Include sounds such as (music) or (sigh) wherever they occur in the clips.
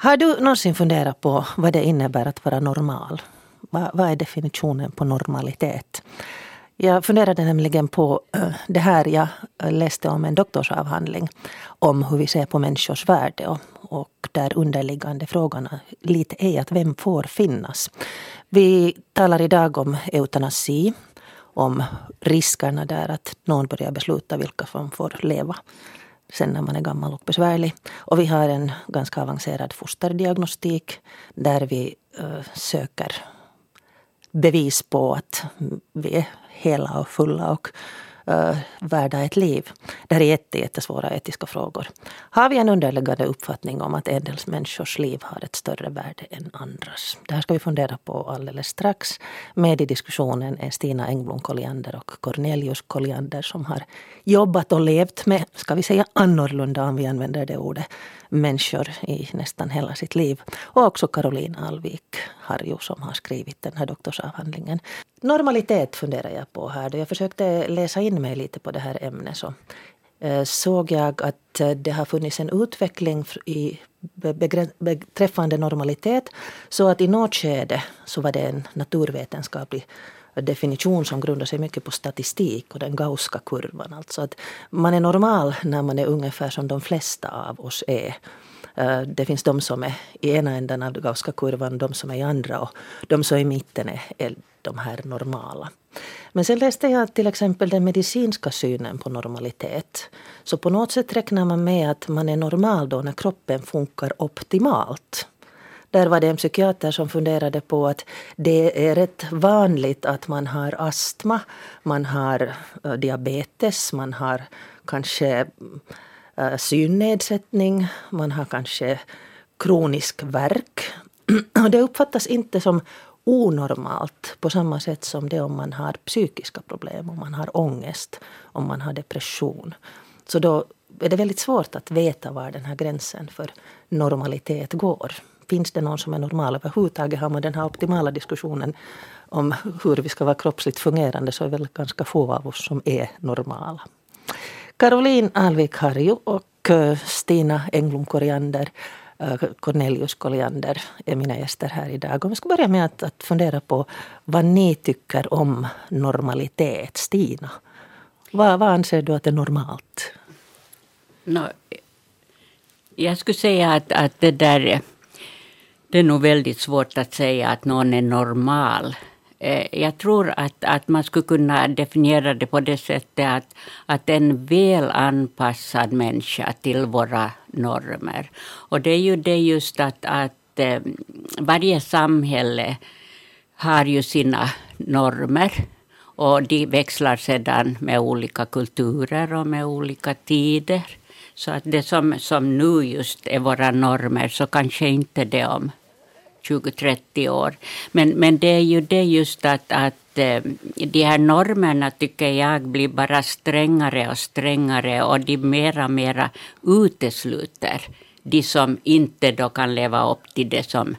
Har du någonsin funderat på vad det innebär att vara normal? Vad, vad är definitionen på normalitet? Jag funderade nämligen på eh, det här. Jag läste om en doktorsavhandling om hur vi ser på människors värde. Och, och där underliggande frågorna lite är att vem får finnas? Vi talar idag om eutanasi. Om riskerna där att någon börjar besluta vilka som får leva sen när man är gammal och besvärlig. Och vi har en ganska avancerad fosterdiagnostik där vi eh, söker bevis på att vi är hela och fulla och Eh, värda ett liv. Det här är jätte, jättesvåra etiska frågor. Har vi en underliggande uppfattning om att en del människors liv har ett större värde än andras? Det här ska vi fundera på alldeles strax. Med i diskussionen är Stina Engblom Colliander och Cornelius Colliander som har jobbat och levt med, ska vi säga annorlunda om vi använder det ordet, människor i nästan hela sitt liv. Och också Caroline Alvik Harju som har skrivit den här doktorsavhandlingen. Normalitet funderar jag på här. Då jag försökte läsa in mig lite på det här ämnet så eh, såg jag att eh, det har funnits en utveckling i beträffande normalitet. Så att i något skede så var det en naturvetenskaplig definition som grundar sig mycket på statistik och den gauska kurvan. Alltså att man är normal när man är ungefär som de flesta av oss är. Eh, det finns de som är i ena änden av den gauska kurvan, de som är i andra och de som är i mitten är, är de här normala. Men sen läste jag till exempel den medicinska synen på normalitet. Så på något sätt räknar man med att man är normal då när kroppen funkar optimalt. Där var det en psykiater som funderade på att det är rätt vanligt att man har astma, man har eh, diabetes, man har kanske eh, synnedsättning, man har kanske kronisk värk. (clears throat) Det uppfattas inte som onormalt på samma sätt som det om man har psykiska problem, om man har ångest, om man har depression. Så då är det väldigt svårt att veta var den här gränsen för normalitet går finns det någon som är normal överhuvudtaget? Har man den här optimala diskussionen om hur vi ska vara kroppsligt fungerande så är väl ganska få av oss som är normala. Caroline Alvik Harju och eh, Stina Engblom Koriander eh, Cornelius Colliander är mina gäster här idag. Om vi ska börja med att, att fundera på vad ni tycker om normalitet. Stina, vad, vad anser du att är normalt? No, jag skulle säga att, att det där det är nog väldigt svårt att säga att någon är normal. Eh, jag tror att, att man skulle kunna definiera det på det sättet att, att en väl anpassad människa till våra normer. Och det är ju det just att, att eh, varje samhälle har ju sina normer. Och de växlar sedan med olika kulturer och med olika tider. Så att det som, som nu just är våra normer så kanske inte det om 20-30 år. Men, men det är ju det just att, att eh, de här normerna tycker jag blir bara strängare och strängare och de mera och mera utesluter de som inte då kan leva upp till det som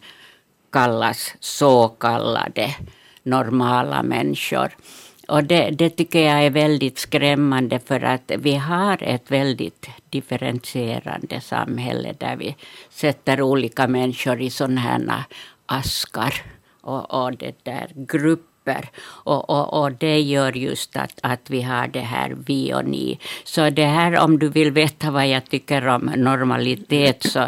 kallas så kallade normala människor. Och det, det, tycker jag är väldigt skrämmande för att vi har ett väldigt differentierande samhälle där vi sätter olika människor i sådana här askar och, och det där grupper. Och, och, och, det gör just att, att vi har det här vi och ni. Så det här om du vill veta vad jag tycker om normalitet så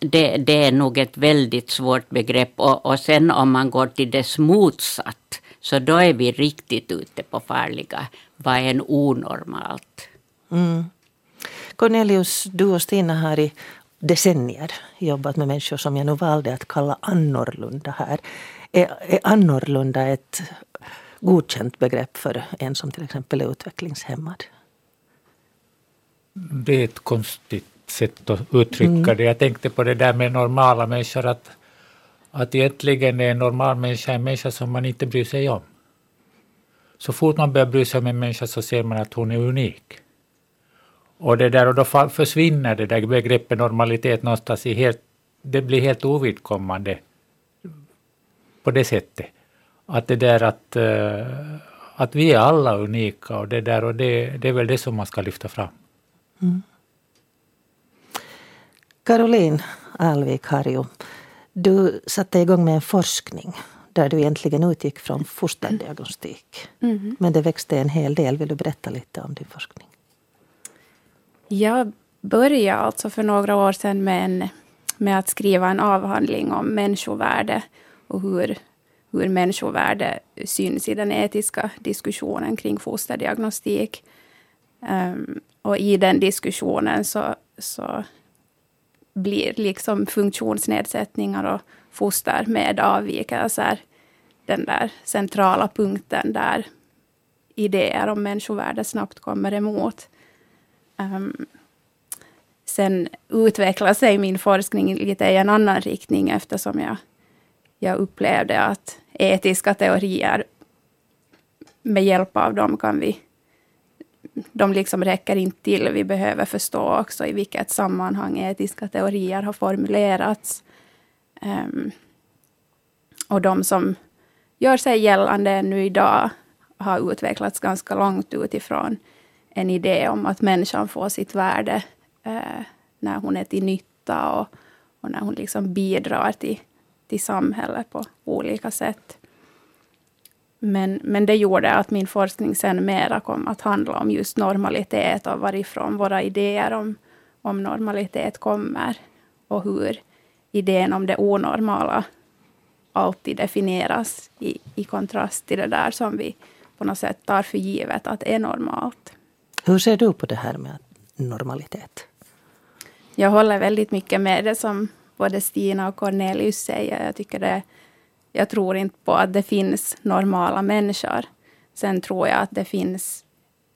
det, det är nog ett väldigt svårt begrepp. Och, och sen om man går till dess motsatt så då är vi riktigt ute på farliga. Vad är en onormalt? Mm. Cornelius, du och Stina har i decennier jobbat med människor som jag nu valde att kalla annorlunda här. Är, är annorlunda ett godkänt begrepp för en som till exempel är utvecklingshämmad? Det är ett konstigt sätt att uttrycka mm. det. Jag tänkte på det där med normala människor. Att att egentligen är en normal människa en människa som man inte bryr sig om. Så fort man börjar bry sig om en människa så ser man att hon är unik. Och, det där, och då försvinner det där begreppet normalitet någonstans i helt, det blir helt ovidkommande på det sättet. Att det där att, eh, att vi är alla unika och det där och det, det är väl det som man ska lyfta fram. Mm. Caroline Alvik Harju, du satte igång med en forskning där du egentligen utgick från fosterdiagnostik. Mm. Men det växte en hel del. Vill du berätta lite om din forskning? Jag började alltså för några år sedan med, en, med att skriva en avhandling om människovärde och hur, hur människovärde syns i den etiska diskussionen kring fosterdiagnostik. Um, och i den diskussionen så, så blir liksom funktionsnedsättningar och foster med avvikelser den där centrala punkten där idéer om människovärde snabbt kommer emot. Um, sen utvecklade sig min forskning lite i en annan riktning eftersom jag, jag upplevde att etiska teorier, med hjälp av dem kan vi de liksom räcker inte till. Vi behöver förstå också i vilket sammanhang etiska teorier har formulerats. Um, och de som gör sig gällande ännu idag har utvecklats ganska långt utifrån en idé om att människan får sitt värde uh, när hon är till nytta och, och när hon liksom bidrar till, till samhället på olika sätt. Men, men det gjorde att min forskning sen mera kom att handla om just normalitet och varifrån våra idéer om, om normalitet kommer. Och hur idén om det onormala alltid definieras i, i kontrast till det där som vi på något sätt tar för givet att är normalt. Hur ser du på det här med normalitet? Jag håller väldigt mycket med det som både Stina och Cornelius säger. Jag tycker det jag tror inte på att det finns normala människor. Sen tror jag att det finns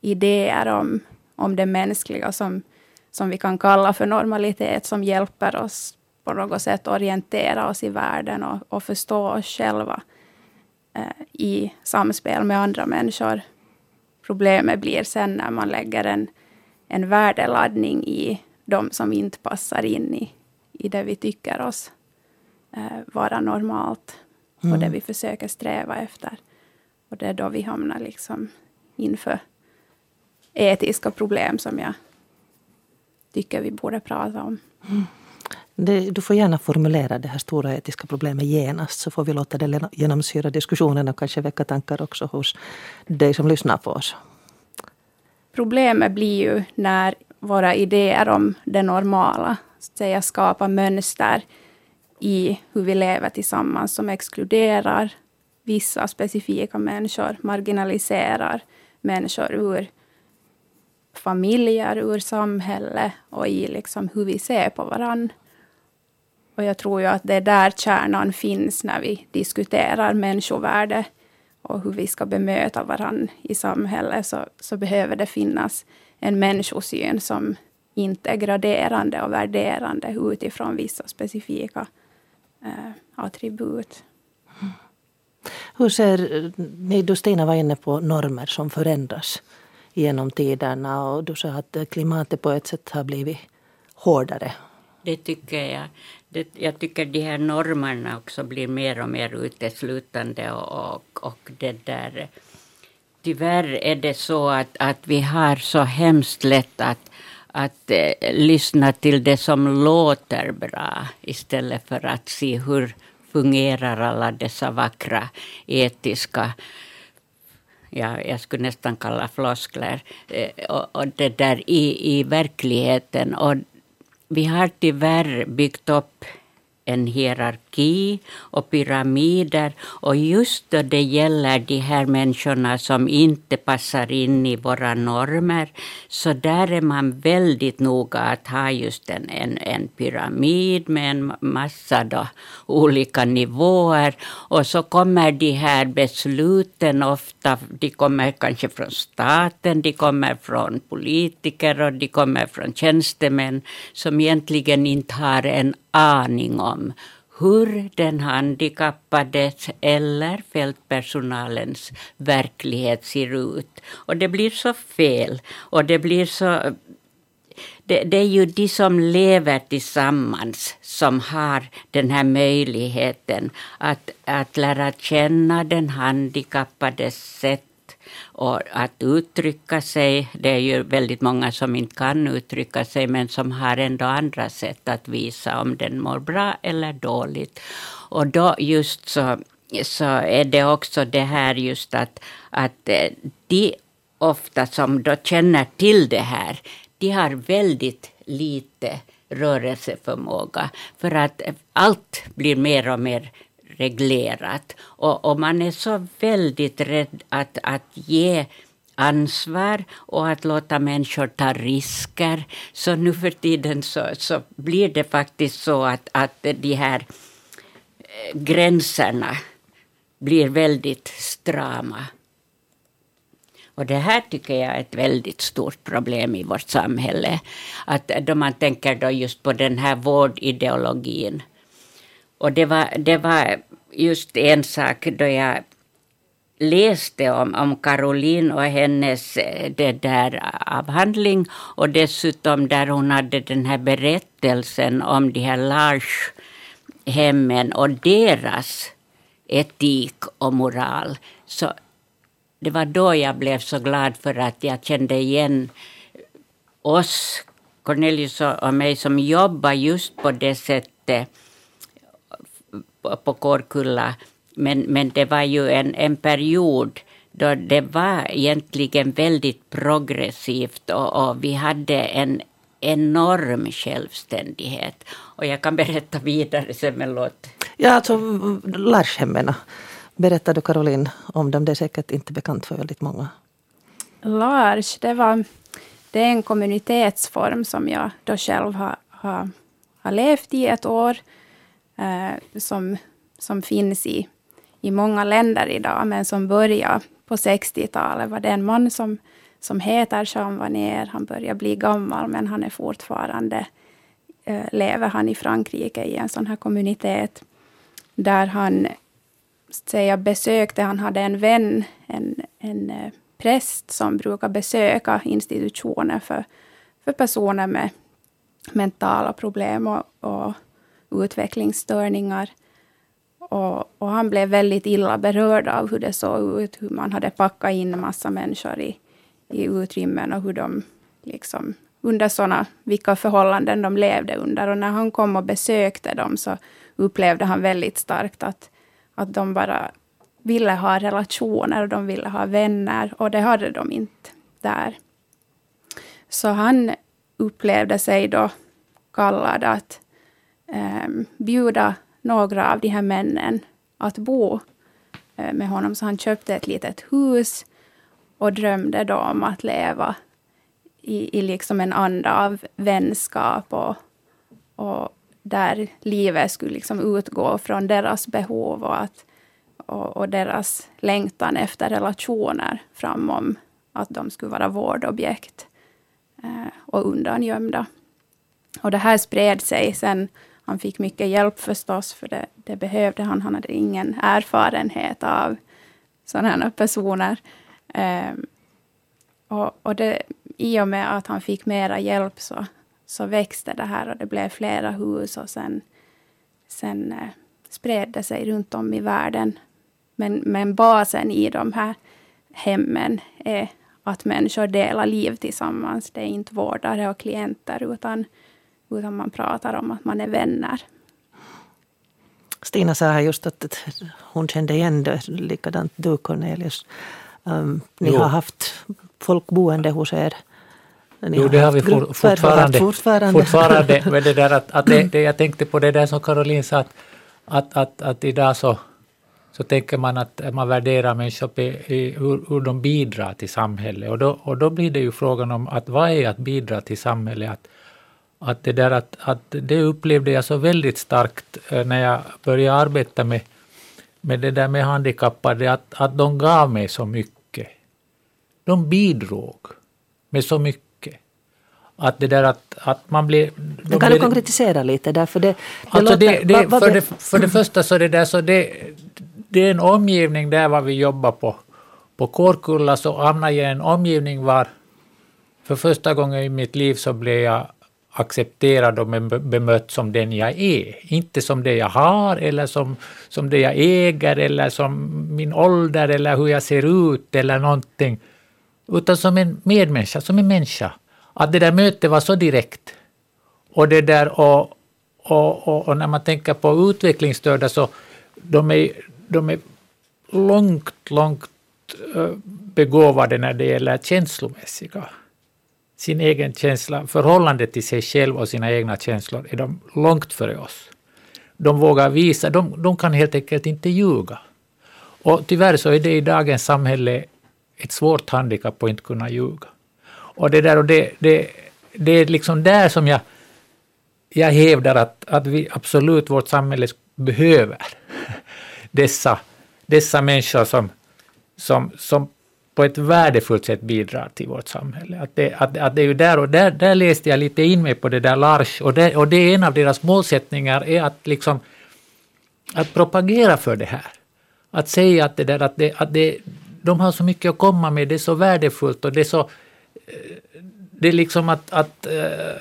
idéer om, om det mänskliga som, som vi kan kalla för normalitet, som hjälper oss på något sätt orientera oss i världen och, och förstå oss själva eh, i samspel med andra människor. Problemet blir sen när man lägger en, en värdeladdning i de som inte passar in i, i det vi tycker oss eh, vara normalt mm. och det vi försöker sträva efter. Och det är då vi hamnar liksom inför etiska problem som jag tycker vi borde prata om. Mm. Det, du får gärna formulera det här stora etiska problemet genast så får vi låta det genomsyra diskussionen och kanske väcka tankar också hos dig som lyssnar på oss. Problemet blir ju när våra idéer om det normala säga, skapar mönster i hur vi lever tillsammans som exkluderar vissa specifika människor, marginaliserar människor ur familjer, ur samhälle och i liksom hur vi ser på varandra. Och jag tror ju att det är där kärnan finns när vi diskuterar människovärde och hur vi ska bemöta varandra i samhället, så, så behöver det finnas en människosyn som inte är graderande och värderande utifrån vissa specifika eh, attribut. Hur ser ni, du Stina var inne på normer som förändras genom tiderna och du sa att klimatet på ett sätt har blivit hårdare. Det tycker jag. Det, jag tycker de här normerna också blir mer och mer uteslutande och, och, och det där Tyvärr är det så att, att vi har så hemskt lätt att att eh, lyssna till det som låter bra istället för att se hur fungerar alla dessa vackra etiska ja, jag skulle nästan kalla floskler, eh, och, och det där i, i verkligheten. Och vi har tyvärr byggt upp en hierarki och pyramider. Och just då det gäller de här människorna som inte passar in i våra normer, så där är man väldigt noga att ha just en, en, en pyramid med en massa då, olika nivåer. Och så kommer de här besluten ofta, de kommer kanske från staten, de kommer från politiker och de kommer från tjänstemän som egentligen inte har en aning om hur den handikappades eller fältpersonalens verklighet ser ut. Och det blir så fel. Och det blir så... Det, det, är ju de som lever tillsammans som har den här möjligheten att, att lära känna den handikappades sätt och att uttrycka sig, det är ju väldigt många som inte kan uttrycka sig men som har ändå andra sätt att visa om den mår bra eller dåligt. Och då just så, så är det också det här just att, att eh, de ofta som då känner till det här, de har väldigt lite rörelseförmåga. För att allt blir mer och mer reglerat. Och, och man är så väldigt rädd att, att ge ansvar och att låta människor ta risker. Så nu för tiden så, så blir det faktiskt så att, att de här eh, gränserna blir väldigt strama. Och det här tycker jag är ett väldigt stort problem i vårt samhälle. Att då man tänker då just på den här vårdideologin. Och det var, det var just en sak då jag läste om, om Caroline och hennes eh, det där avhandling och dessutom där hon hade den här berättelsen om de här Lars-hemmen och deras etik och moral. Så det var då jag blev så glad för att jag kände igen oss, Cornelius och mig, som jobbar just på det sättet på Kårkulla. Men, men det var ju en, en period då det var egentligen väldigt progressivt och, och vi hade en enorm självständighet. Och jag kan berätta vidare sen med låt. Ja, alltså Larshemmen. Berättar du Caroline om dem? Det är säkert inte bekant för väldigt många. Lars, det, var, det är en kommunitetsform som jag då själv har, har, har levt i ett år. Eh, som, som finns i, i många länder idag, men som började på 60-talet. var det en man som, som heter Jean Vanier. Han börjar bli gammal, men han är fortfarande eh, lever han i Frankrike i en sån här kommunitet där han säga, besökte, han hade en vän, en, en eh, präst som brukar besöka institutioner för, för personer med mentala problem och, och utvecklingsstörningar. Och, och, han blev väldigt illa berörd av hur det såg ut, hur man hade packat in massa människor i, i utrymmen och hur de liksom under sådana, vilka förhållanden de levde under. Och när han kom och besökte dem så upplevde han väldigt starkt att att de bara ville ha relationer och de ville ha vänner och det hade de inte där. Så han upplevde sig då kallad att eh, bjuda några av de här männen att bo eh, med honom. Så han köpte ett litet hus och drömde då om att leva i, i liksom en anda av vänskap och, och där livet skulle liksom utgå från deras behov och, att, och, och, deras längtan efter relationer framom att de skulle vara vårdobjekt eh, och undangömda. Och det här spred sig sen. Han fick mycket hjälp förstås, för det, det behövde han. Han hade ingen erfarenhet av sådana personer. Eh, och, och det, I och med att han fick mera hjälp så så växte det här och det blev flera hus och sen, sen eh, spred det sig runt om i världen. Men, men basen i de här hemmen är att människor delar liv tillsammans. Det är inte vårdare och klienter utan, utan man pratar om att man är vänner. Stina sa här just att hon kände igen det, likadant du Cornelius. Um, ni jo. har haft folk boende hos er jo, det har vi for, fortfarande. fortfarande. fortfarande (laughs) men det där att, att det, det, jag tänkte på det där som Caroline sa, att, att, att, att idag så, så tänker man att man värderar människor i hur, hur de bidrar till samhället. Och då, och då blir det ju frågan om att vad är att bidra till samhället? Att, att det där att, att det upplevde jag så väldigt starkt eh, när jag började arbeta med, med det där med handikappade, att, att de gav mig så mycket. De bidrog med så mycket att det där att, att man blir... Men kan blir, du konkretisera lite därför det, det alltså det, det, va, va, för, det, för det första så är det där så det, det är en omgivning där var vi jobbar på. På Kårkulla så hamnade jag i en omgivning var för första gången i mitt liv så blev jag accepterad och bemött som den jag är. Inte som det jag har eller som, som det jag äger eller som min ålder eller hur jag ser ut eller någonting. Utan som en medmänniska, som en människa. Att det där mötet var så direkt. Och det där och, och, och, och när man tänker på utvecklingsstörda så de är, de är långt, långt eh, begåvade när det gäller känslomässiga. Sin egen känsla, förhållandet till sig själv och sina egna känslor är de långt före oss. De vågar visa, de, de kan helt enkelt inte ljuga. Och tyvärr så är det i dagens samhälle ett svårt handikapp att inte kunna ljuga. Och det där och det, det, det är liksom där som jag, jag hävdar att, att vi absolut, vårt samhälle behöver (laughs) dessa, dessa människor som, som, som på ett värdefullt sätt bidrar till vårt samhälle. Att det, att, att det är ju där, och där, där läste jag lite in mig på det där Lars, och det, och det är en av deras målsättningar, är att liksom att propagera för det här. Att säga att det där, att det, att det, de har så mycket att komma med, det är så värdefullt och det är så, eh, det är liksom att, att eh,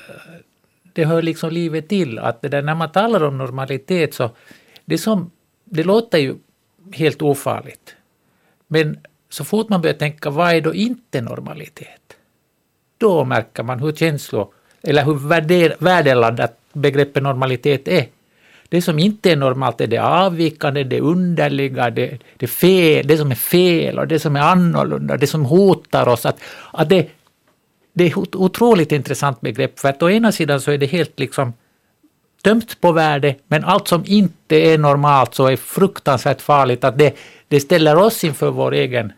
det hör liksom livet till. Att det där, när man talar om normalitet så, det, som, det låter ju helt ofarligt. Men så fort man börjar tänka vad är då inte normalitet? Då märker man hur känslo eller hur värdeladdat begreppet normalitet är. Det som inte är normalt är det avvikande, det underliga, det, det, fel, det som är fel och det som är annorlunda, det som hotar oss. Att, att det, det är ett otroligt intressant begrepp för att å ena sidan så är det helt liksom tömt på värde, men allt som inte är normalt så är fruktansvärt farligt. Att det, det ställer oss inför vår egen,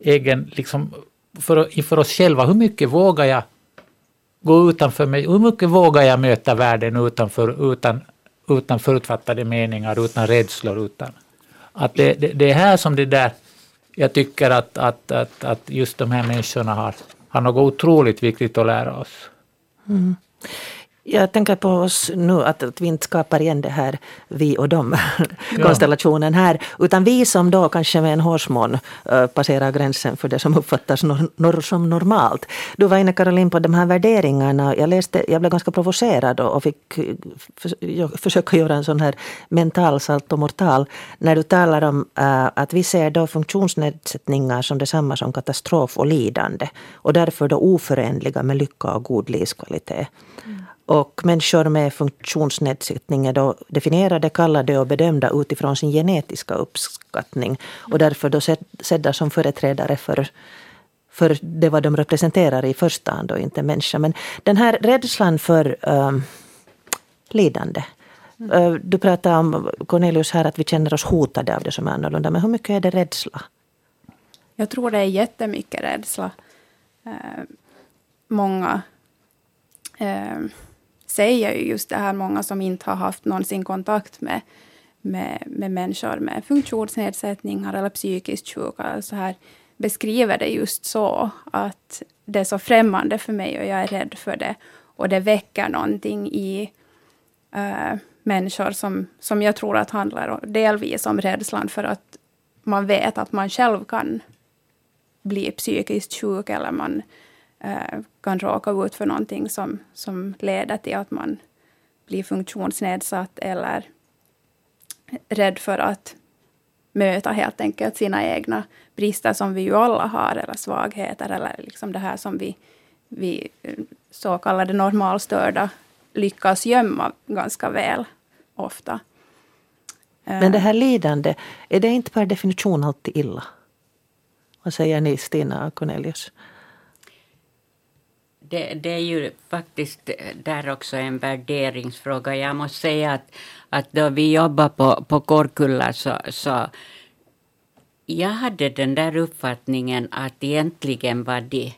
egen liksom, för, inför oss själva. Hur mycket vågar jag gå utanför mig? Hur mycket vågar jag möta världen utanför, utan, utan förutfattade meningar, utan rädslor, utan att det, det, det är här som det där, jag tycker att, att, att, att just de här människorna har, har något otroligt viktigt att lära oss. Mm. Jag tänker på oss nu, att, att vi inte skapar igen det här vi och dem (laughs) ja. konstellationen här. Utan vi som då kanske med en hårsmån uh, passerar gränsen för det som uppfattas nor nor som normalt. Du var inne Caroline på de här värderingarna. Jag, läste, jag blev ganska provocerad och fick för, försöka göra en sån här mental salt och mortal. När du talar om uh, att vi ser då funktionsnedsättningar som detsamma som katastrof och lidande. Och därför då oförenliga med lycka och god livskvalitet. Mm. Och människor med funktionsnedsättning är då definierade, kallade och bedömda utifrån sin genetiska uppskattning. Och därför då sedda som företrädare för, för det vad de representerar i första hand och inte människa. Men den här rädslan för um, lidande. Uh, du pratade om, Cornelius, här att vi känner oss hotade av det som är annorlunda. Men hur mycket är det rädsla? Jag tror det är jättemycket rädsla. Uh, många uh, säger ju just det här, många som inte har haft någonsin kontakt med, med, med människor med funktionsnedsättningar eller psykiskt sjuka, så här, beskriver det just så att det är så främmande för mig och jag är rädd för det. Och det väcker någonting i äh, människor som, som jag tror att handlar delvis om rädslan för att man vet att man själv kan bli psykiskt sjuk eller man Eh, kan råka ut för någonting som, som leder till att man blir funktionsnedsatt eller rädd för att möta helt enkelt sina egna brister som vi ju alla har, eller svagheter, eller liksom det här som vi, vi eh, så kallade normalstörda lyckas gömma ganska väl ofta. Eh. Men det här lidande, är det inte per definition alltid illa? Vad säger ni, Stina och Cornelius? Det, det, är ju faktiskt där också en värderingsfråga. Jag måste säga att, att då vi jobbade på, på Korkulla så, så jag hade den där uppfattningen att egentligen var de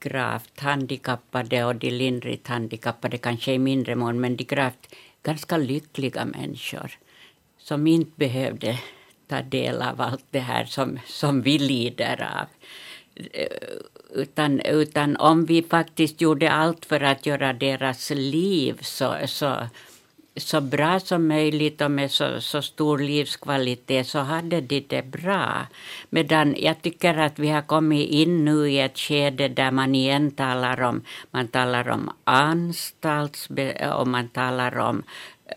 gravt handikappade och de lindrigt handikappade kanske i mindre mån, men de gravt ganska lyckliga människor som inte behövde ta del av allt det här som, som vi lider av utan, utan om vi faktiskt gjorde allt för att göra deras liv så, så så bra som möjligt och med så, så stor livskvalitet så hade de det bra. Medan jag tycker att vi har kommit in nu i ett skede där man igen talar om, man talar om anstalts och man talar om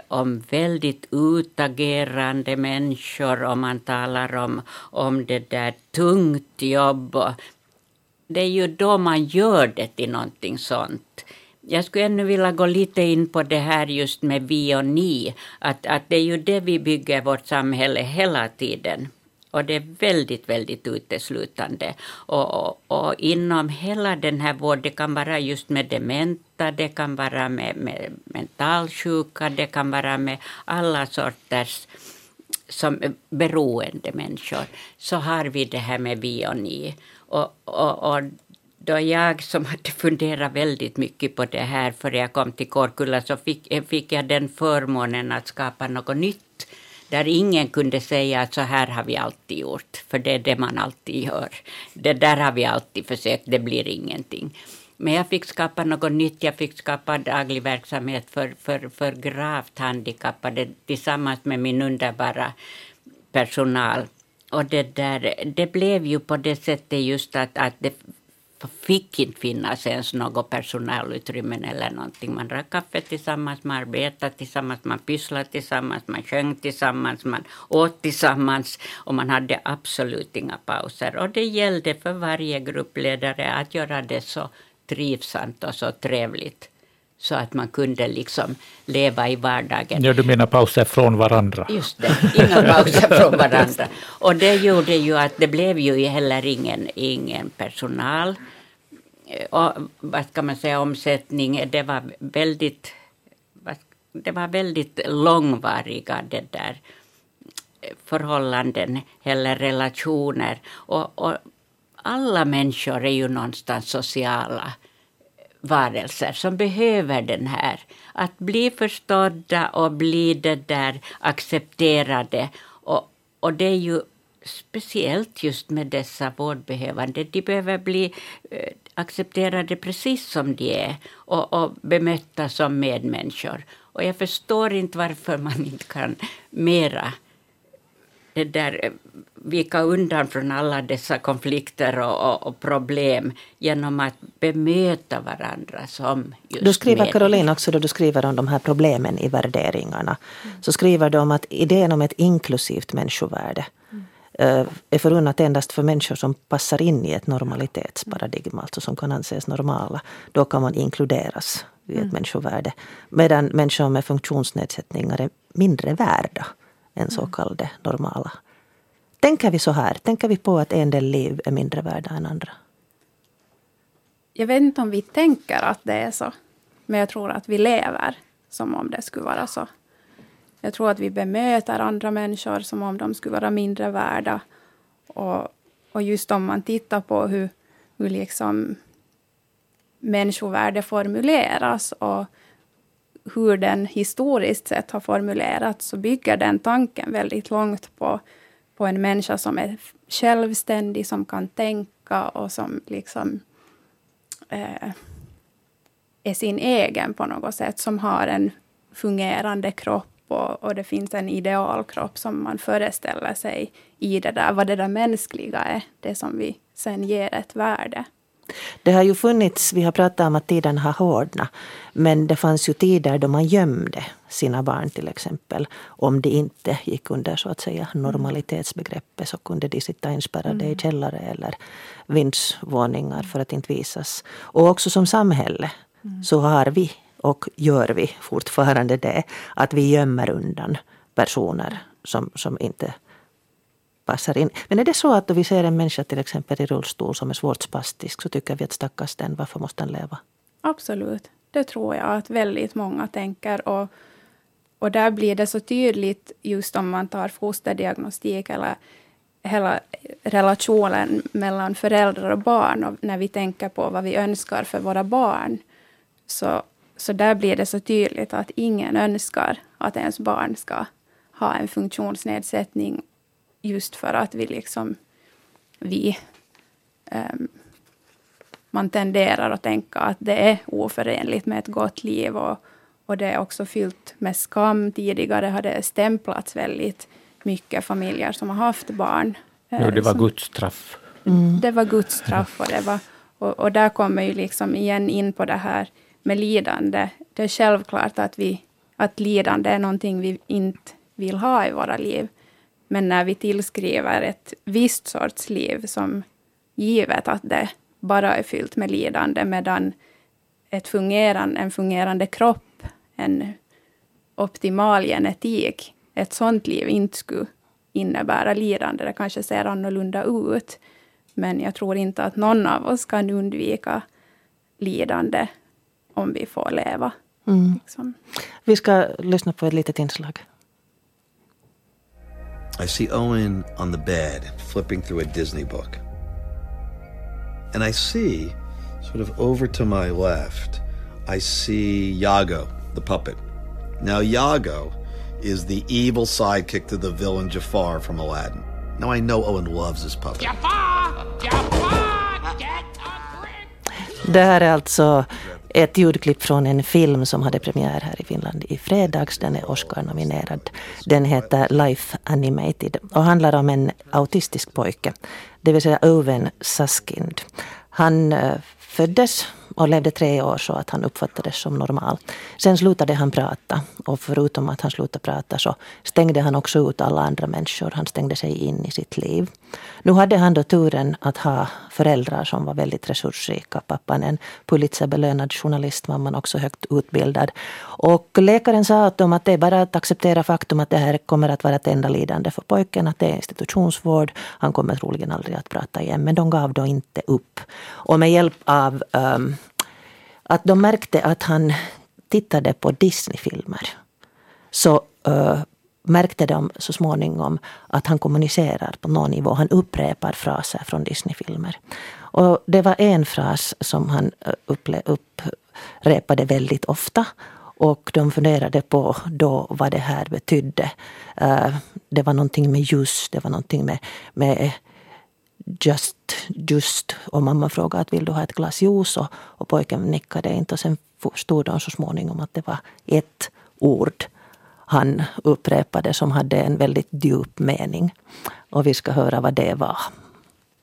om väldigt utagerande människor och man talar om, om det där tungt jobb. Det är ju då man gör det till någonting sånt. Jag skulle ännu vilja gå lite in på det här just med vi och ni. Att, att det är ju det vi bygger vårt samhälle hela tiden. Och det är väldigt, väldigt uteslutande. Och, och, och, inom hela den här vården, det kan vara just med dementa, det kan vara med, med mentalsjuka, det kan vara med alla sorters som beroende människor, så har vi det här med vi och ni. Och, och, och då jag som hade funderat väldigt mycket på det här före jag kom till Korkulla så fick, fick jag den förmånen att skapa något nytt där ingen kunde säga att så här har vi alltid gjort, för det är det man alltid gör. Det där har vi alltid försökt, det blir ingenting. Men jag fick skapa något nytt, jag fick skapa daglig verksamhet för, för, för gravt handikappade tillsammans med min underbara personal. Och det, där, det blev ju på det sättet just att, att det fick inte finnas ens något personalutrymmen eller någonting. Man drack kaffe tillsammans, man arbetade tillsammans, man pysslade tillsammans, man sjöng tillsammans, man åt tillsammans och man hade absolut inga pauser. Och det gällde för varje gruppledare att göra det så trivsamt och så trevligt så att man kunde liksom leva i vardagen. Ja, du menar pauser från varandra? Just det, inga pauser från varandra. Och det gjorde ju att det blev ju heller ingen, ingen personal. Och vad ska man säga, omsättning, det var väldigt, det var väldigt långvariga det där förhållanden eller relationer. Och, och alla människor är ju någonstans sociala varelser som behöver den här. Att bli förstådda och bli det där accepterade. Och, och det är ju speciellt just med dessa vårdbehövande. De behöver bli eh, accepterade precis som de är och, och bemötta som medmänniskor. Och jag förstår inte varför man inte kan mera det där, eh, vika undan från alla dessa konflikter och, och, och, problem genom att bemöta varandra som just Du skriver, medel. Caroline, också då du skriver om de här problemen i värderingarna, mm. så skriver du om att idén om ett inklusivt människovärde mm. är förunnat endast för människor som passar in i ett normalitetsparadigm, alltså som kan anses normala. Då kan man inkluderas i ett mm. människovärde. Medan människor med funktionsnedsättningar är mindre värda än så kallade normala. Tänker vi så här? Tänker vi på att en del liv är mindre värda än andra? Jag vet inte om vi tänker att det är så. Men jag tror att vi lever som om det skulle vara så. Jag tror att vi bemöter andra människor som om de skulle vara mindre värda. Och, och just om man tittar på hur, hur liksom människovärde formuleras och hur den historiskt sett har formulerats, så bygger den tanken väldigt långt på, på en människa som är självständig, som kan tänka och som liksom eh, är sin egen på något sätt, som har en fungerande kropp och, och, det finns en idealkropp som man föreställer sig i det där, vad det där mänskliga är, det som vi sen ger ett värde. Det har ju funnits, vi har pratat om att tiden har hårdnat. Men det fanns ju tider då man gömde sina barn till exempel. Om de inte gick under så att säga normalitetsbegreppet så kunde de sitta inspärrade mm. i källare eller vindsvåningar för att inte visas. Och också som samhälle mm. så har vi och gör vi fortfarande det att vi gömmer undan personer som, som inte passar in. Men är det så att då vi ser en människa till exempel i rullstol som är svårt spastisk så tycker vi att stackars den, varför måste den leva? Absolut. Det tror jag att väldigt många tänker. Och, och där blir det så tydligt just om man tar fosterdiagnostik eller hela relationen mellan föräldrar och barn och när vi tänker på vad vi önskar för våra barn. Så, så där blir det så tydligt att ingen önskar att ens barn ska ha en funktionsnedsättning just för att vi liksom, vi, um, man tenderar att tänka att det är oförenligt med ett gott liv och, och det är också fyllt med skam. Tidigare har det stämplats väldigt mycket familjer som har haft barn. Ja, det var som, Guds straff. Mm. Det var Guds straff. Och, det var, och, och, där kommer ju liksom igen in på det här med lidande. Det är självklart att, vi, att lidande är någonting vi inte vill ha i våra liv. Men när vi tillskriver ett visst sorts liv som givet att det bara är fyllt med lidande, medan ett fungerande, en fungerande kropp, en optimal genetik, ett sånt liv inte skulle innebära lidande. Det kanske ser annorlunda ut. Men jag tror inte att någon av oss kan undvika lidande om vi får leva. Mm. Liksom. Vi ska lyssna på ett litet inslag. I see Owen on the bed flipping through a Disney book. And I see, sort of over to my left, I see Yago, the puppet. Now, Yago is the evil sidekick to the villain Jafar from Aladdin. Now, I know Owen loves his puppet. Jafar! Jafar! Get a Det här är alltså ett ljudklipp från en film som hade premiär här i Finland i fredags. Den är Oscar-nominerad. Den heter Life Animated och handlar om en autistisk pojke. Det vill säga Owen Saskind. Han eh, föddes och levde tre år så att han uppfattades som normal. Sen slutade han prata och förutom att han slutade prata så stängde han också ut alla andra människor. Han stängde sig in i sitt liv. Nu hade han då turen att ha föräldrar som var väldigt resursrika. Pappan en Pulitzerbelönad journalist, mamman också högt utbildad. Och läkaren sa åt dem att det är bara att acceptera faktum att det här kommer att vara ett enda lidande för pojken, att det är institutionsvård. Han kommer troligen aldrig att prata igen. Men de gav då inte upp. Och med hjälp av um, att de märkte att han tittade på Disneyfilmer. Så uh, märkte de så småningom att han kommunicerar på någon nivå. Han upprepar fraser från Disneyfilmer. Och det var en fras som han eh, upple, upprepade väldigt ofta. Och de funderade på då vad det här betydde. Uh, det var någonting med ljus. det var någonting med, med just, just. Och mamma frågade att vill du ha ett glas juice? Och, och pojken nickade inte. Och sen förstod de så småningom att det var ett ord han upprepade som hade en väldigt djup mening. Och vi ska höra vad det var.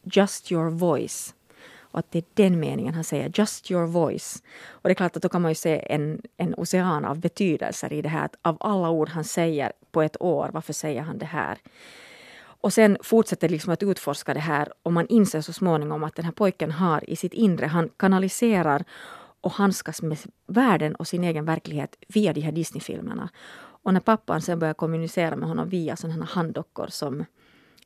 Just your voice. Och att det är den meningen han säger, just your voice. Och det är klart att då kan man ju se en, en ocean av betydelser i det här. Att av alla ord han säger på ett år, varför säger han det här? Och sen fortsätter liksom att utforska det här och man inser så småningom att den här pojken har i sitt inre, han kanaliserar och handskas med världen och sin egen verklighet via de här Disneyfilmerna. Och när pappan sen börjar kommunicera med honom via sådana här handdockor som,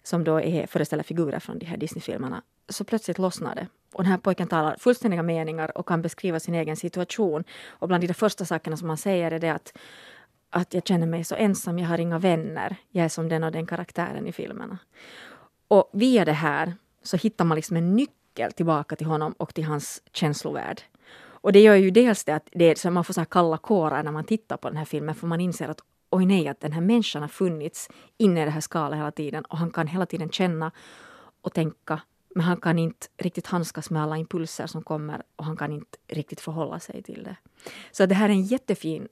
som då är, föreställer figurer från de här Disneyfilmerna, så plötsligt lossnar det. Och den här pojken talar fullständiga meningar och kan beskriva sin egen situation. Och bland de första sakerna som han säger är det att att jag känner mig så ensam, jag har inga vänner. Jag är som den och den karaktären i filmerna. Och via det här så hittar man liksom en nyckel tillbaka till honom och till hans känslovärld. Och det gör ju dels det att det är så man får så kalla kårar när man tittar på den här filmen för man inser att oj nej, att den här människan har funnits inne i det här skalet hela tiden och han kan hela tiden känna och tänka men han kan inte riktigt handskas med alla impulser som kommer och han kan inte riktigt förhålla sig till det. Så det här är en jättefin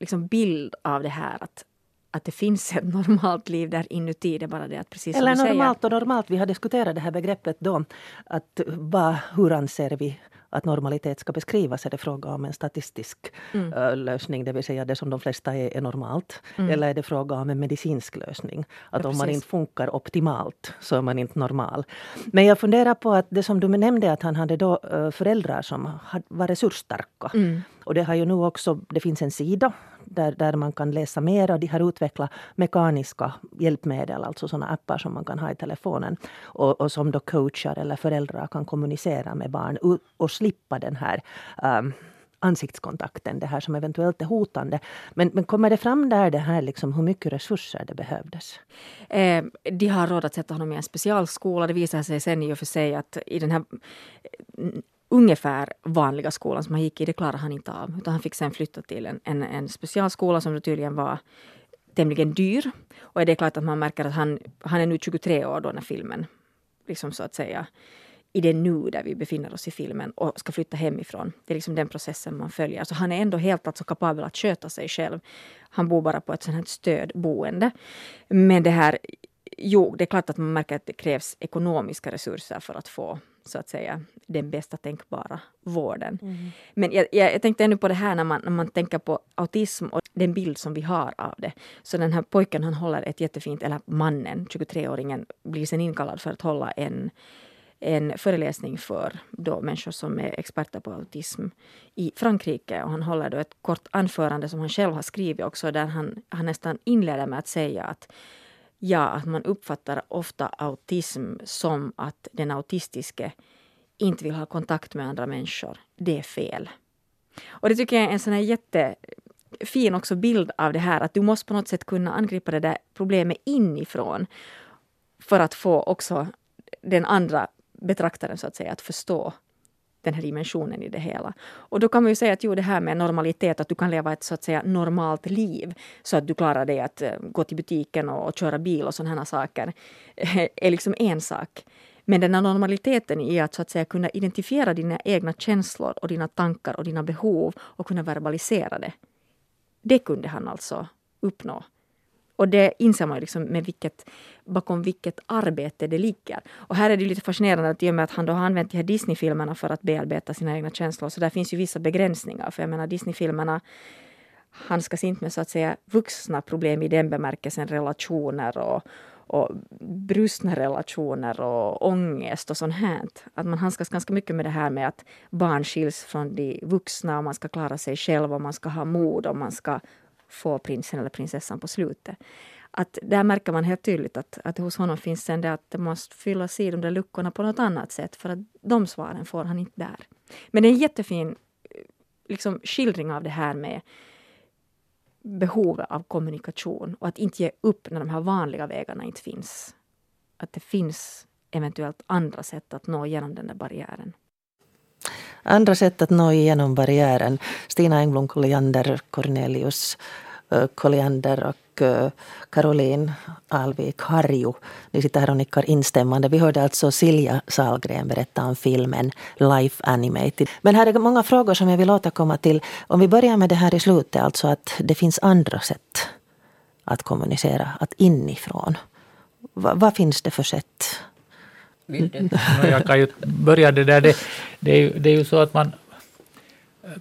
liksom bild av det här att, att det finns ett (laughs) normalt liv där inuti. Det är bara det att precis Eller som du normalt säger. och normalt. Vi har diskuterat det här begreppet då. Att vad, hur anser vi att normalitet ska beskrivas är det fråga om en statistisk mm. uh, lösning, det vill säga det som de flesta är, är normalt. Mm. Eller är det fråga om en medicinsk lösning? Att ja, om man inte funkar optimalt så är man inte normal. Men jag funderar på att det som du nämnde att han hade då uh, föräldrar som var resursstarka. Mm. Och det har ju nu också, det finns en sida där, där man kan läsa mer och de har utvecklat mekaniska hjälpmedel, alltså sådana appar som man kan ha i telefonen och, och som då coachar eller föräldrar kan kommunicera med barn och, och slippa den här um, ansiktskontakten, det här som eventuellt är hotande. Men, men kommer det fram där det här liksom hur mycket resurser det behövdes? Eh, de har råd att sätta honom i en specialskola. Det visar sig sen i och för sig att i den här ungefär vanliga skolan som han gick i, det klarade han inte av. Utan han fick sen flytta till en, en, en specialskola som tydligen var tämligen dyr. Och det är klart att man märker att han, han är nu 23 år då när filmen liksom så att säga i det nu där vi befinner oss i filmen och ska flytta hemifrån. Det är liksom den processen man följer. Så han är ändå helt alltså kapabel att sköta sig själv. Han bor bara på ett sånt här stödboende. Men det här, jo, det är klart att man märker att det krävs ekonomiska resurser för att få så att säga den bästa tänkbara vården. Mm. Men jag, jag, jag, tänkte ännu på det här när man, när man tänker på autism och den bild som vi har av det. Så den här pojken han håller ett jättefint, eller mannen, 23-åringen, blir sen inkallad för att hålla en en föreläsning för då människor som är experter på autism i Frankrike. Och han håller då ett kort anförande som han själv har skrivit också där han, han nästan inleder med att säga att ja, att man uppfattar ofta autism som att den autistiske inte vill ha kontakt med andra människor. Det är fel. Och det tycker jag är en sån här jättefin också bild av det här att du måste på något sätt kunna angripa det där problemet inifrån för att få också den andra betraktaren så att säga att förstå den här dimensionen i det hela. Och då kan man ju säga att jo, det här med normalitet, att du kan leva ett så att säga normalt liv så att du klarar dig att eh, gå till butiken och, och köra bil och sådana saker eh, är liksom en sak. Men den här normaliteten i att så att säga kunna identifiera dina egna känslor och dina tankar och dina behov och kunna verbalisera det. Det kunde han alltså uppnå och det inser man liksom med vilket, bakom vilket arbete det ligger. Och här är det lite fascinerande att i och med att han då har använt de här Disney-filmerna för att bearbeta sina egna känslor, så där finns ju vissa begränsningar. För jag menar Disney-filmerna handskas inte med så att säga vuxna problem i den bemärkelsen, relationer och, och brustna relationer och ångest och sånt här. Att man handskas ganska mycket med det här med att barn skiljs från de vuxna och man ska klara sig själv och man ska ha mod och man ska få prinsen eller prinsessan på slutet. Att där märker man helt tydligt att, att hos honom finns en det att det måste fyllas i de där luckorna på något annat sätt för att de svaren får han inte där. Men det är en jättefin liksom, skildring av det här med behovet av kommunikation och att inte ge upp när de här vanliga vägarna inte finns. Att det finns eventuellt andra sätt att nå igenom den där barriären. Andra sätt att nå igenom barriären. Stina Engblom Colliander, Cornelius eh, Colliander och eh, Caroline Alvik Harju. Ni sitter här och nickar instämmande. Vi hörde alltså Silja Salgren berätta om filmen Life Animated. Men här är många frågor som jag vill återkomma till. Om vi börjar med det här i slutet, alltså att det finns andra sätt att kommunicera, att inifrån. Va, vad finns det för sätt? (laughs) Jag kan ju börja det där. Det, det, är, ju, det är ju så att man...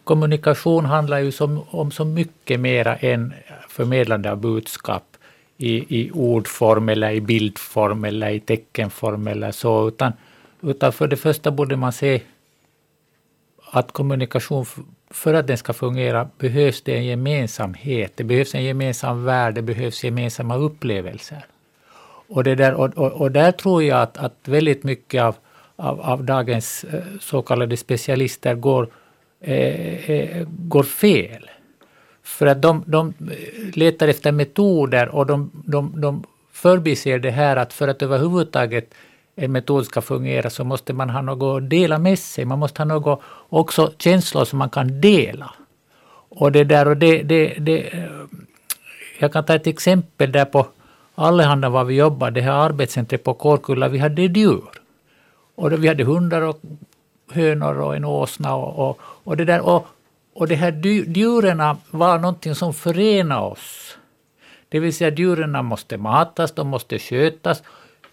Kommunikation handlar ju som, om så mycket mera än förmedlande av budskap i, i ordform eller i bildform eller i teckenform eller så. Utan, utan för det första borde man se att kommunikation, för att den ska fungera, behövs det en gemensamhet. Det behövs en gemensam värld, det behövs gemensamma upplevelser. Och, det där, och, och, och där tror jag att, att väldigt mycket av, av, av dagens eh, så kallade specialister går, eh, eh, går fel. För att de, de eh, letar efter metoder och de, de, de förbiser det här att för att överhuvudtaget en metod ska fungera så måste man ha något att dela med sig. Man måste ha något, också känslor som man kan dela. Och det där och det, det, det jag kan ta ett exempel där på allehanda var vi jobbade, det här arbetscentret på Kårkulla, vi hade djur. Och vi hade hundar och hönor och en åsna och, och, och det där. Och, och de här djuren var någonting som förenade oss. Det vill säga djuren måste matas, de måste skötas.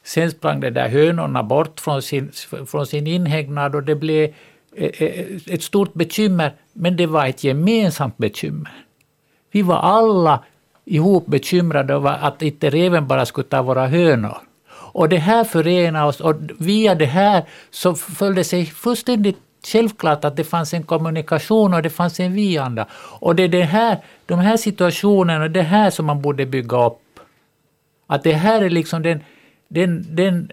Sen sprang de där hönorna bort från sin, från sin inhägnad och det blev eh, eh, ett stort bekymmer, men det var ett gemensamt bekymmer. Vi var alla ihop bekymrade över att inte reven bara skulle ta våra hönor. Och det här förenar oss och via det här så föll det sig fullständigt självklart att det fanns en kommunikation och det fanns en vi-anda. Och det är det här, de här situationerna, det här som man borde bygga upp. Att det här är liksom den, den, den,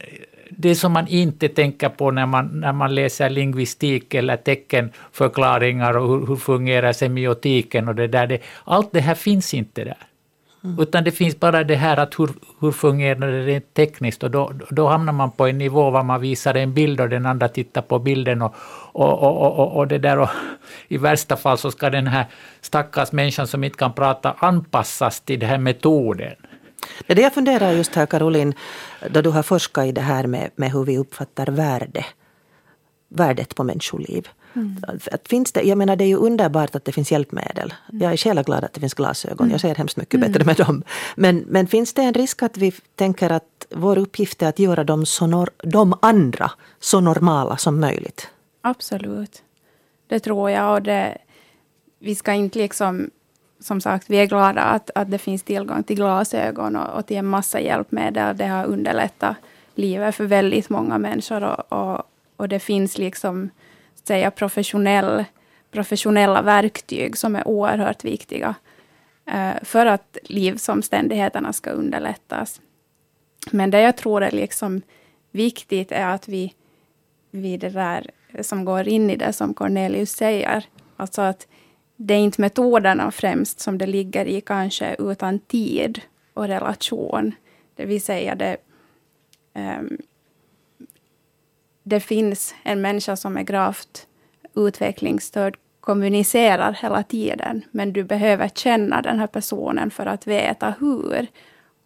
det som man inte tänker på när man, när man läser lingvistik eller teckenförklaringar och hur, hur fungerar semiotiken och det där. Det, allt det här finns inte där. Mm. Utan det finns bara det här att hur, hur fungerar det rent tekniskt och då, då hamnar man på en nivå var man visar en bild och den andra tittar på bilden och, och, och, och, och det där och (laughs) i värsta fall så ska den här stackars människan som inte kan prata anpassas till den här metoden. Det är det jag funderar just här Caroline, då du har forskat i det här med, med hur vi uppfattar värde värdet på människoliv. Mm. Att finns det, jag menar det är ju underbart att det finns hjälpmedel. Mm. Jag är självglad att det finns glasögon. Jag ser hemskt mycket bättre med dem. Men, men finns det en risk att vi tänker att vår uppgift är att göra dem, så nor, de andra så normala som möjligt? Absolut. Det tror jag. Och det, vi ska inte liksom som sagt, vi är glada att, att det finns tillgång till glasögon och, och till en massa hjälpmedel. Det har underlättat livet för väldigt många människor. Och, och, och det finns liksom, säga professionell, professionella verktyg som är oerhört viktiga eh, för att livsomständigheterna ska underlättas. Men det jag tror är liksom viktigt är att vi, vi det där som går in i det som Cornelius säger, alltså att det är inte metoderna främst som det ligger i kanske, utan tid och relation. Det vill säga, det, um, det finns en människa som är gravt utvecklingsstörd kommunicerar hela tiden, men du behöver känna den här personen för att veta hur.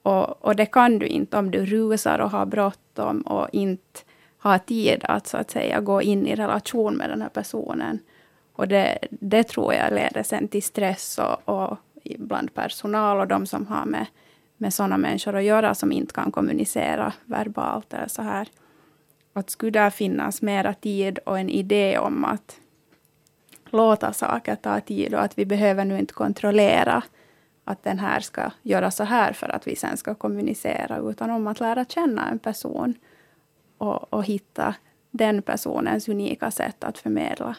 Och, och det kan du inte om du rusar och har bråttom och inte har tid att, så att säga, gå in i relation med den här personen. Och det, det tror jag leder sen till stress och, och bland personal och de som har med, med sådana människor att göra som inte kan kommunicera verbalt eller så här. Att skulle där finnas mera tid och en idé om att låta saker ta tid och att vi behöver nu inte kontrollera att den här ska göra så här för att vi sen ska kommunicera, utan om att lära känna en person och, och hitta den personens unika sätt att förmedla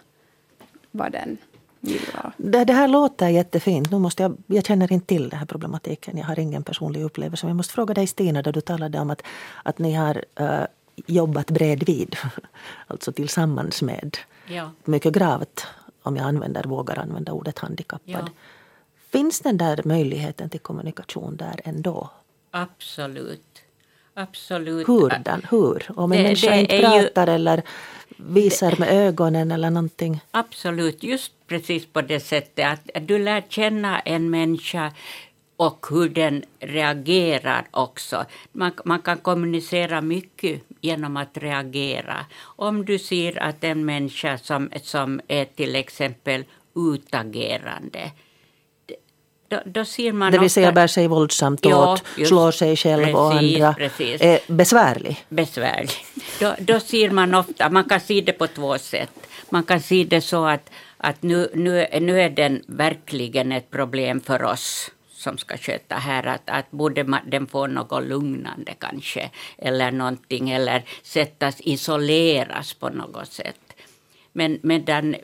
vad den vill. Det, det här låter jättefint. Nu måste jag, jag känner inte till den här problematiken. Jag har ingen personlig upplevelse. Men jag måste fråga dig Stina, där du talade om att, att ni har uh, jobbat bredvid. (laughs) alltså tillsammans med ja. mycket gravt, om jag använder, vågar använda ordet handikappad. Ja. Finns den där möjligheten till kommunikation där ändå? Absolut. Absolut. Hur? Den, hur? Om en det, människa det inte pratar ju, eller visar med ögonen eller någonting? Absolut, just precis på det sättet att du lär känna en människa och hur den reagerar också. Man, man kan kommunicera mycket genom att reagera. Om du ser att en människa som, som är till exempel utagerande då, då ser man det vill säga bär sig våldsamt ja, åt, just, slår sig själv precis, och andra. Precis. Är besvärlig. Besvärlig. Då, då ser man ofta, man kan se det på två sätt. Man kan se det så att, att nu, nu, nu är den verkligen ett problem för oss som ska sköta här, att, att borde den få något lugnande kanske, eller någonting, eller sättas, isoleras på något sätt. Men medan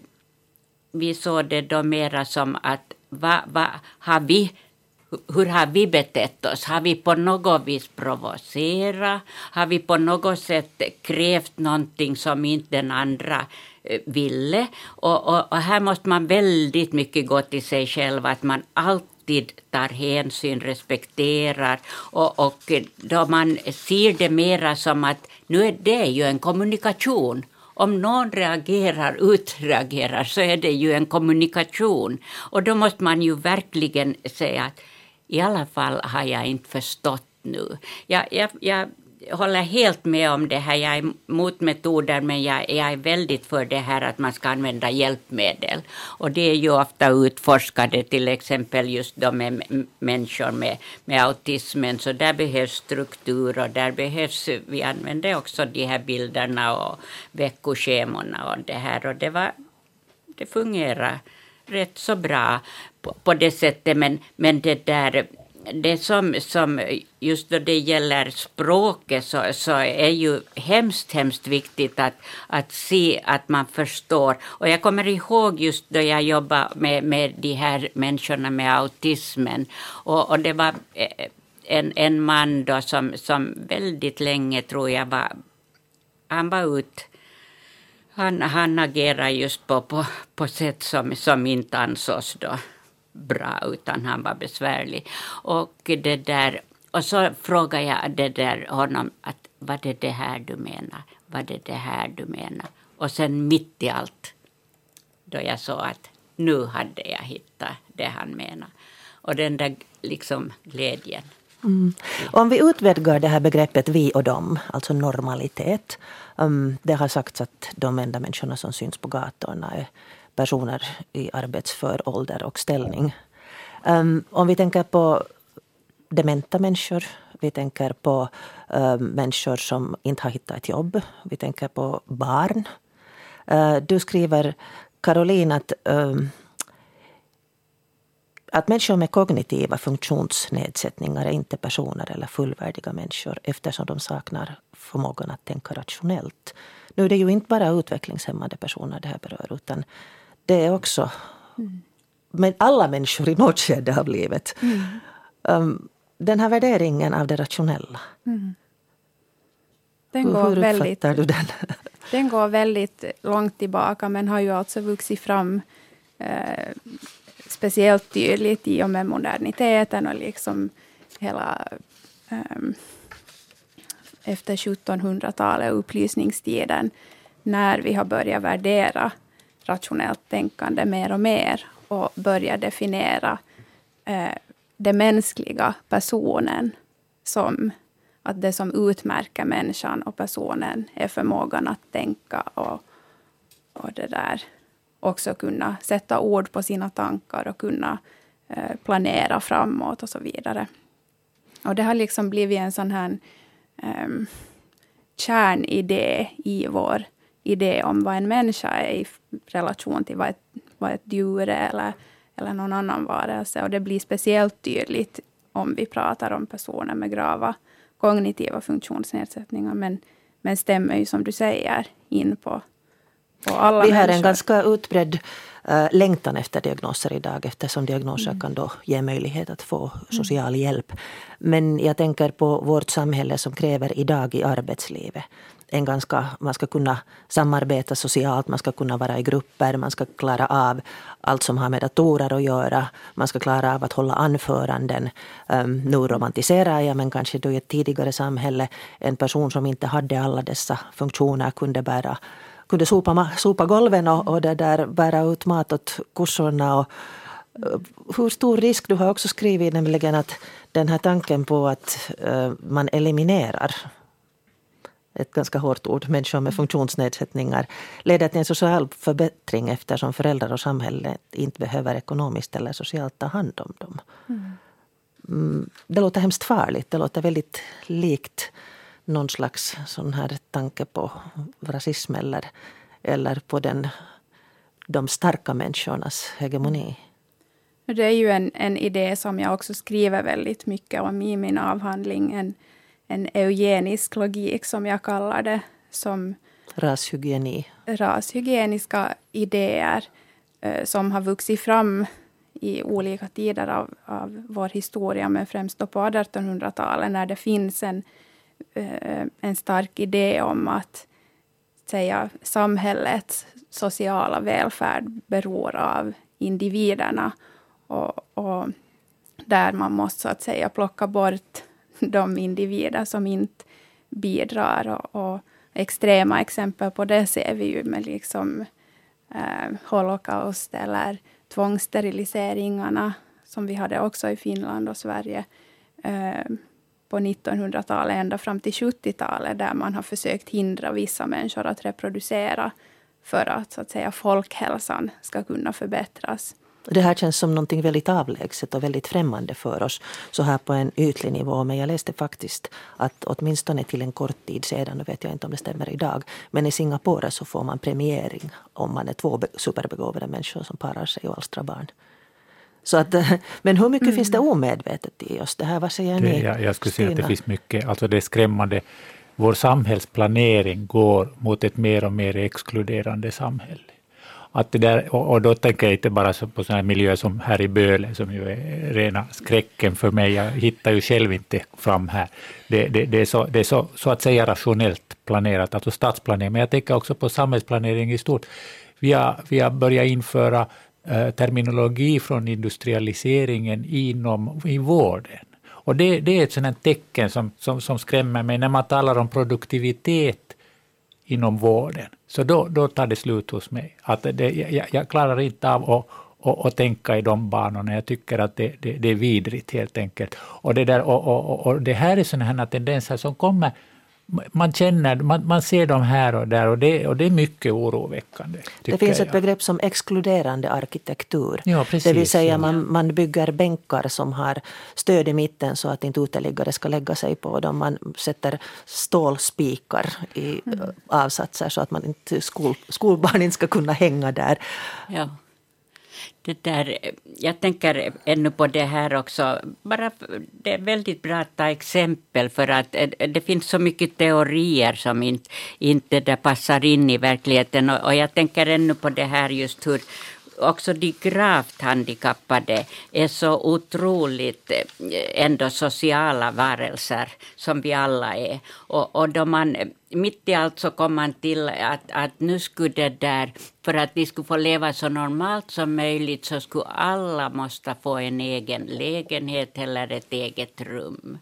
vi såg det då mera som att vad, va, har vi hur har vi betett oss? Har vi på något vis provocerat? Har vi på något sätt krävt någonting som inte den andra eh, ville? Och, och, och, här måste man väldigt mycket gå till sig själv, att man alltid tar hänsyn, respekterar och, och då man ser det mera som att nu är det ju en kommunikation om någon reagerar, utreagerar, så är det ju en kommunikation. Och då måste man ju verkligen säga att i alla fall har jag inte förstått nu. Jag, jag, jag håller helt med om det här. Jag är emot metoder men jag, jag, är väldigt för det här att man ska använda hjälpmedel. Och det är ju ofta utforskade till exempel just de med människor med, med autismen. Så där behövs struktur och där behövs, vi använder också de här bilderna och veckoschemorna och det här. Och det, var, det fungerar rätt så bra på, på det sättet men, men det där det som, som just då det gäller språket så, så är ju hemskt, hemskt viktigt att, att se att man förstår. Och jag kommer ihåg just då jag jobbade med, med de här människorna med autismen. Och, och det var eh, en, en man då som, som väldigt länge tror jag var, han var ut han, han agerade just på, på, på sätt som, som inte ansågs då bra utan han var besvärlig. Och, det där, och så frågade jag det där honom att var det det här du menar? Var det det här du menar? Och sen mitt i allt då jag såg att nu hade jag hittat det han menar. Och den där liksom glädjen Mm. Om vi utvidgar det här begreppet vi och dem, alltså normalitet. Um, det har sagts att de enda människorna som syns på gatorna är personer i arbetsför ålder och ställning. Um, om vi tänker på dementa människor, vi tänker på uh, människor som inte har hittat ett jobb, vi tänker på barn. Uh, du skriver, Caroline, att um, att människor med kognitiva funktionsnedsättningar är inte personer eller fullvärdiga människor eftersom de saknar förmågan att tänka rationellt. Nu är det ju inte bara utvecklingshämmade personer det här berör utan det är också mm. men alla människor i något skede av livet. Mm. Um, den här värderingen av det rationella. Mm. Den hur, går hur väldigt, du den? den går väldigt långt tillbaka men har ju alltså vuxit fram eh, speciellt tydligt i och med moderniteten och liksom hela um, efter 1700-talet, upplysningstiden, när vi har börjat värdera rationellt tänkande mer och mer och börjar definiera eh, den mänskliga, personen, som att det som utmärker människan och personen är förmågan att tänka och, och det där också kunna sätta ord på sina tankar och kunna eh, planera framåt och så vidare. Och det har liksom blivit en sån här eh, kärnidé i vår idé om vad en människa är i relation till vad ett, vad ett djur är eller, eller någon annan varelse. Och det blir speciellt tydligt om vi pratar om personer med grava kognitiva funktionsnedsättningar. Men, men stämmer ju som du säger in på vi har människor. en ganska utbredd uh, längtan efter diagnoser idag eftersom diagnoser mm. kan då ge möjlighet att få social mm. hjälp. Men jag tänker på vårt samhälle som kräver idag i arbetslivet en ganska, man ska kunna samarbeta socialt, man ska kunna vara i grupper, man ska klara av allt som har med datorer att göra. Man ska klara av att hålla anföranden. Um, nu romantiserar jag, men kanske då i ett tidigare samhälle en person som inte hade alla dessa funktioner kunde bära kunde sopa, sopa golven och, och det där, bära ut mat åt kossorna. Och, eh, hur stor risk, du har också skrivit nämligen att den här tanken på att uh, man eliminerar ett ganska hårt ord, människor med funktionsnedsättningar, leder till en social förbättring eftersom föräldrar och samhälle inte behöver ekonomiskt eller socialt ta hand om dem. Mm. mm det låter hemskt farligt, det låter väldigt likt någon slags sån här tanke på rasism eller, eller på den, de starka människornas hegemoni. Mm. Det är ju en, en idé som jag också skriver väldigt mycket om i min avhandling. En, en eugenisk logik som jag kallar det. Som rashygieni. Rashygieniska idéer eh, som har vuxit fram i olika tider av, av vår historia, men främst då på 1800-talet när det finns en Eh, en stark idé om att säga, samhällets sociala välfärd beror av individerna. Och, och, där man måste så att säga plocka bort (laughs) de individer som inte bidrar. Och, och extrema exempel på det ser vi ju med liksom eh, Holocaust eller tvångssteriliseringarna som vi hade också i Finland och Sverige. Eh, på 1900-talet ända fram till 70-talet där man har försökt hindra vissa människor att reproducera för att, så att säga, folkhälsan ska kunna förbättras. Det här känns som någonting väldigt avlägset och väldigt främmande för oss så här på en ytlig nivå. Men jag läste faktiskt att åtminstone till en kort tid sedan, nu vet jag inte om det stämmer idag, men i Singapore så får man premiering om man är två superbegåvade människor som parar sig och alstrar barn. Så att, (laughs) men hur mycket mm. finns det mm. omedvetet i oss? Det här, vad säger ni? jag, jag skulle säga att det finns mycket. Alltså det är skrämmande. Vår samhällsplanering går mot ett mer och mer exkluderande samhälle. Att det där, och, då tänker jag inte bara på sådana miljöer som här i Böle, som ju är rena skräcken för mig. Jag hittar ju själv inte fram här. Det, det, det är, så, det är så, så att säga rationellt planerat, alltså stadsplanering. Men jag tänker också på samhällsplanering i stort. Vi har, vi har börjat införa Eh, terminologi från industrialiseringen inom i vården. Och det, det är ett sådant tecken som, som, som skrämmer mig när man talar om produktivitet inom vården. Så då, då tar det slut hos mig. Att det, jag, jag klarar inte av att och, och, tänka i de banorna. Jag tycker att det, det, det är vidrigt helt enkelt. Och det, där, och, och, och det här är sådana här tendenser som kommer man känner, man, man ser dem här och där och det, och det är mycket oroväckande. Det finns ett begrepp som exkluderande arkitektur. Ja, precis, det vill säga ja. man, man bygger bänkar som har stöd i mitten så att inte uteliggare ska lägga sig på dem. Man sätter stålspikar i mm. avsatser så att man inte, skol, skolbarn inte ska kunna hänga där. Ja. Det där, jag tänker ännu på det här också. Bara, det är väldigt bra att ta exempel för att eh, det finns så mycket teorier som inte, inte där passar in i verkligheten. Och, och jag tänker ännu på det här just hur också de gravt handikappade är så otroligt eh, ändå sociala varelser som vi alla är. Och, och då man eh, mitt i allt så kom man till att, att nu skulle det där, för att vi skulle få leva så normalt som möjligt så skulle alla måste få en egen lägenhet eller ett eget rum.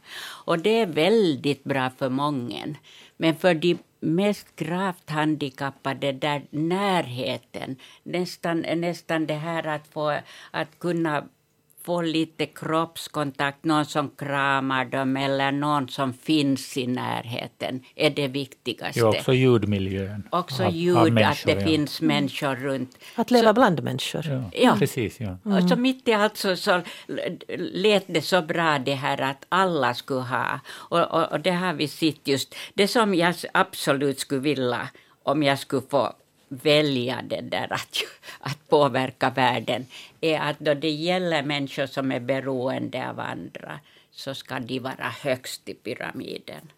Och det är väldigt bra för många. Men för de mest gravt handikappade, där närheten, nästan, nästan det här att få att kunna få lite kroppskontakt, någon som kramar dem eller någon som finns i närheten är det viktigaste. Ja, också ljudmiljön. Också av, ljud, av att det ja. finns människor runt. Att leva så, bland människor. Ja, ja. precis. Ja. Mm. Och så mitt i allt så, så lät det så bra det här att alla skulle ha. Och, och, och det har vi sett just. Det som jag absolut skulle vilja om jag skulle få välja det där att, att påverka världen är att då det gäller människor som är beroende av andra så ska de vara högst i pyramiden.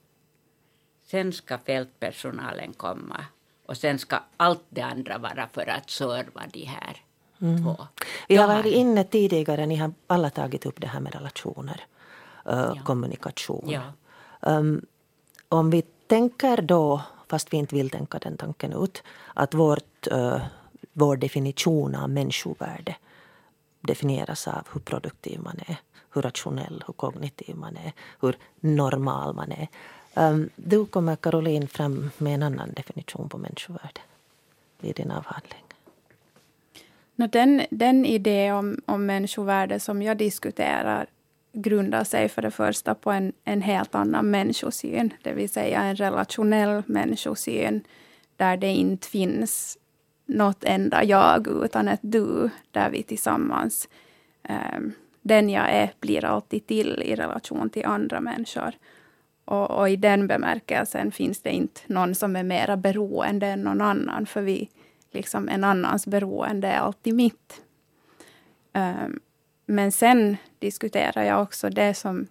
Sen ska fältpersonalen komma och sen ska allt det andra vara för att serva de här mm. två. Vi har varit inne tidigare, ni har alla tagit upp det här med relationer, uh, ja. kommunikation. Ja. Um, om vi tänker då fast vi inte vill tänka den tanken ut, att vårt, uh, vår definition av människovärde definieras av hur produktiv man är, hur rationell, hur kognitiv man är, hur normal man är. Um, du kommer, Caroline, fram med en annan definition på människovärde i din avhandling. No, den, den idé om, om människovärde som jag diskuterar grundar sig för det första på en, en helt annan människosyn, det vill säga en relationell människosyn, där det inte finns något enda jag, utan ett du, där vi tillsammans um, den jag är blir alltid till i relation till andra människor. Och, och, i den bemärkelsen finns det inte någon som är mera beroende än någon annan, för vi, liksom en annans beroende är alltid mitt. Um, men sen diskuterar jag också det som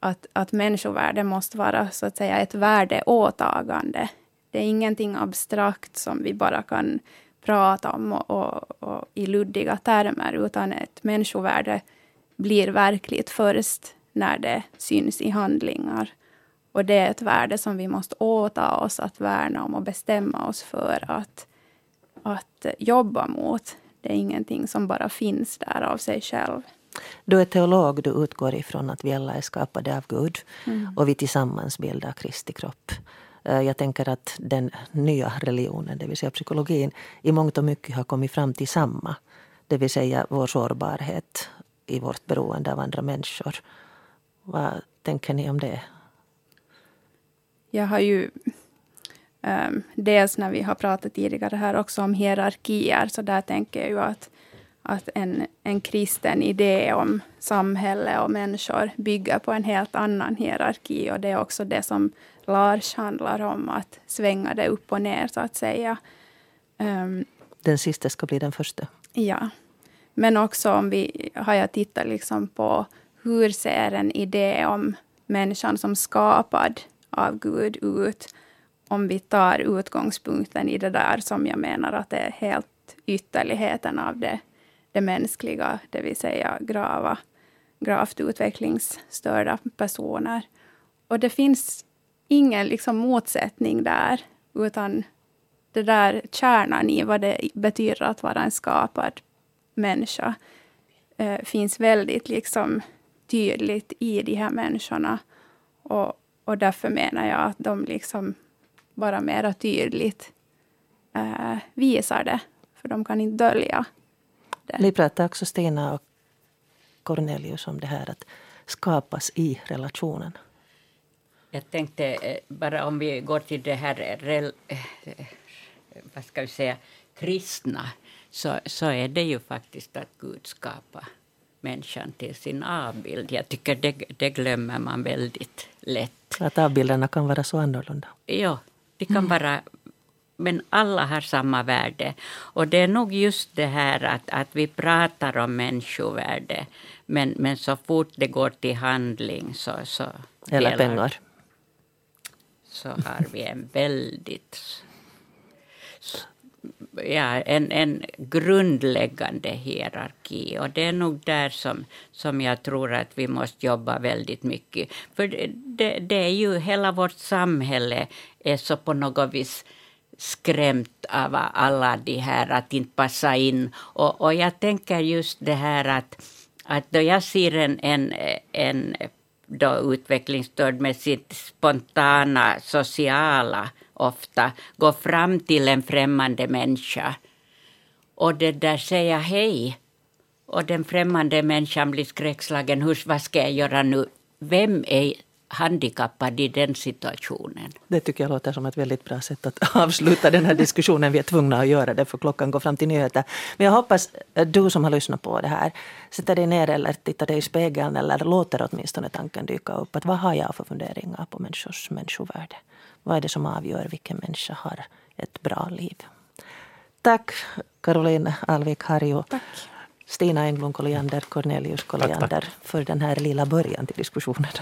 att, att människovärde måste vara så att säga ett värdeåtagande. Det är ingenting abstrakt som vi bara kan prata om och, och, och i luddiga termer, utan ett människovärde blir verkligt först när det syns i handlingar. Och det är ett värde som vi måste åta oss att värna om och bestämma oss för att, att jobba mot. Det är ingenting som bara finns där av sig själv. Du är teolog, du utgår ifrån att vi alla är skapade av Gud mm. och vi tillsammans bildar Kristi kropp. Eh, jag tänker att den nya religionen, det vill säga psykologin, i mångt och mycket har kommit fram till samma. Det vill säga vår sårbarhet i vårt beroende av andra människor. Vad tänker ni om det? Jag har ju um, dels när vi har pratat tidigare här också om hierarkier, så där tänker jag ju att, att en, en kristen idé om samhälle och människor bygger på en helt annan hierarki. Och det är också det som Lars handlar om, att svänga det upp och ner så att säga. Um, den sista ska bli den första. Ja. Men också om vi har jag tittat liksom på hur ser en idé om människan som skapad av Gud ut? Om vi tar utgångspunkten i det där som jag menar att det är helt ytterligheten av det, det mänskliga, det vill säga grava, gravt utvecklingsstörda personer. Och det finns ingen liksom motsättning där, utan det där kärnan i vad det betyder att vara en skapad människa eh, finns väldigt liksom tydligt i de här människorna. Och, och därför menar jag att de liksom bara mera tydligt eh, visar det. För de kan inte dölja människovärde. Ni pratar också Stina och Cornelius om det här att skapas i relationen. Jag tänkte eh, bara om vi går till det här rel, eh, vad ska vi säga, kristna så, så är det ju faktiskt att Gud skapar människan till sin avbild. Jag tycker det, det glömmer man väldigt lätt. Att avbilderna kan vara så annorlunda. Ja, de kan vara men alla har samma värde. Och det är nog just det här att, att vi pratar om människovärde men, men så fort det går till handling så, så Eller delar- pengar. så har vi en väldigt ja, en, en grundläggande hierarki. Och det är nog där som, som jag tror att vi måste jobba väldigt mycket. För det, det, det är ju hela vårt samhälle är så på något vis skrämt av alla de här att inte passa in. Och, och jag tänker just det här att, att då jag ser en, en, en då utvecklingsstörd med sitt spontana sociala ofta gå fram till en främmande människa och det där säga hej. Och den främmande människan blir skräckslagen. Hur, vad ska jag göra nu? Vem är handikappad i den situationen? Det tycker jag låter som ett väldigt bra sätt att (laughs) avsluta den här diskussionen. Vi är tvungna att göra det för klockan går fram till nyheter. Men jag hoppas att du som har lyssnat på det här sätter dig ner eller tittar dig i spegeln eller låter åtminstone tanken dyka upp. Att vad har jag för funderingar på människors människovärde? Vad är det som avgör vilken människa har ett bra liv? Tack Caroline Alvik Harju. Tack. Stina Englund Colliander, Cornelius Colliander för den här lilla början till diskussionen.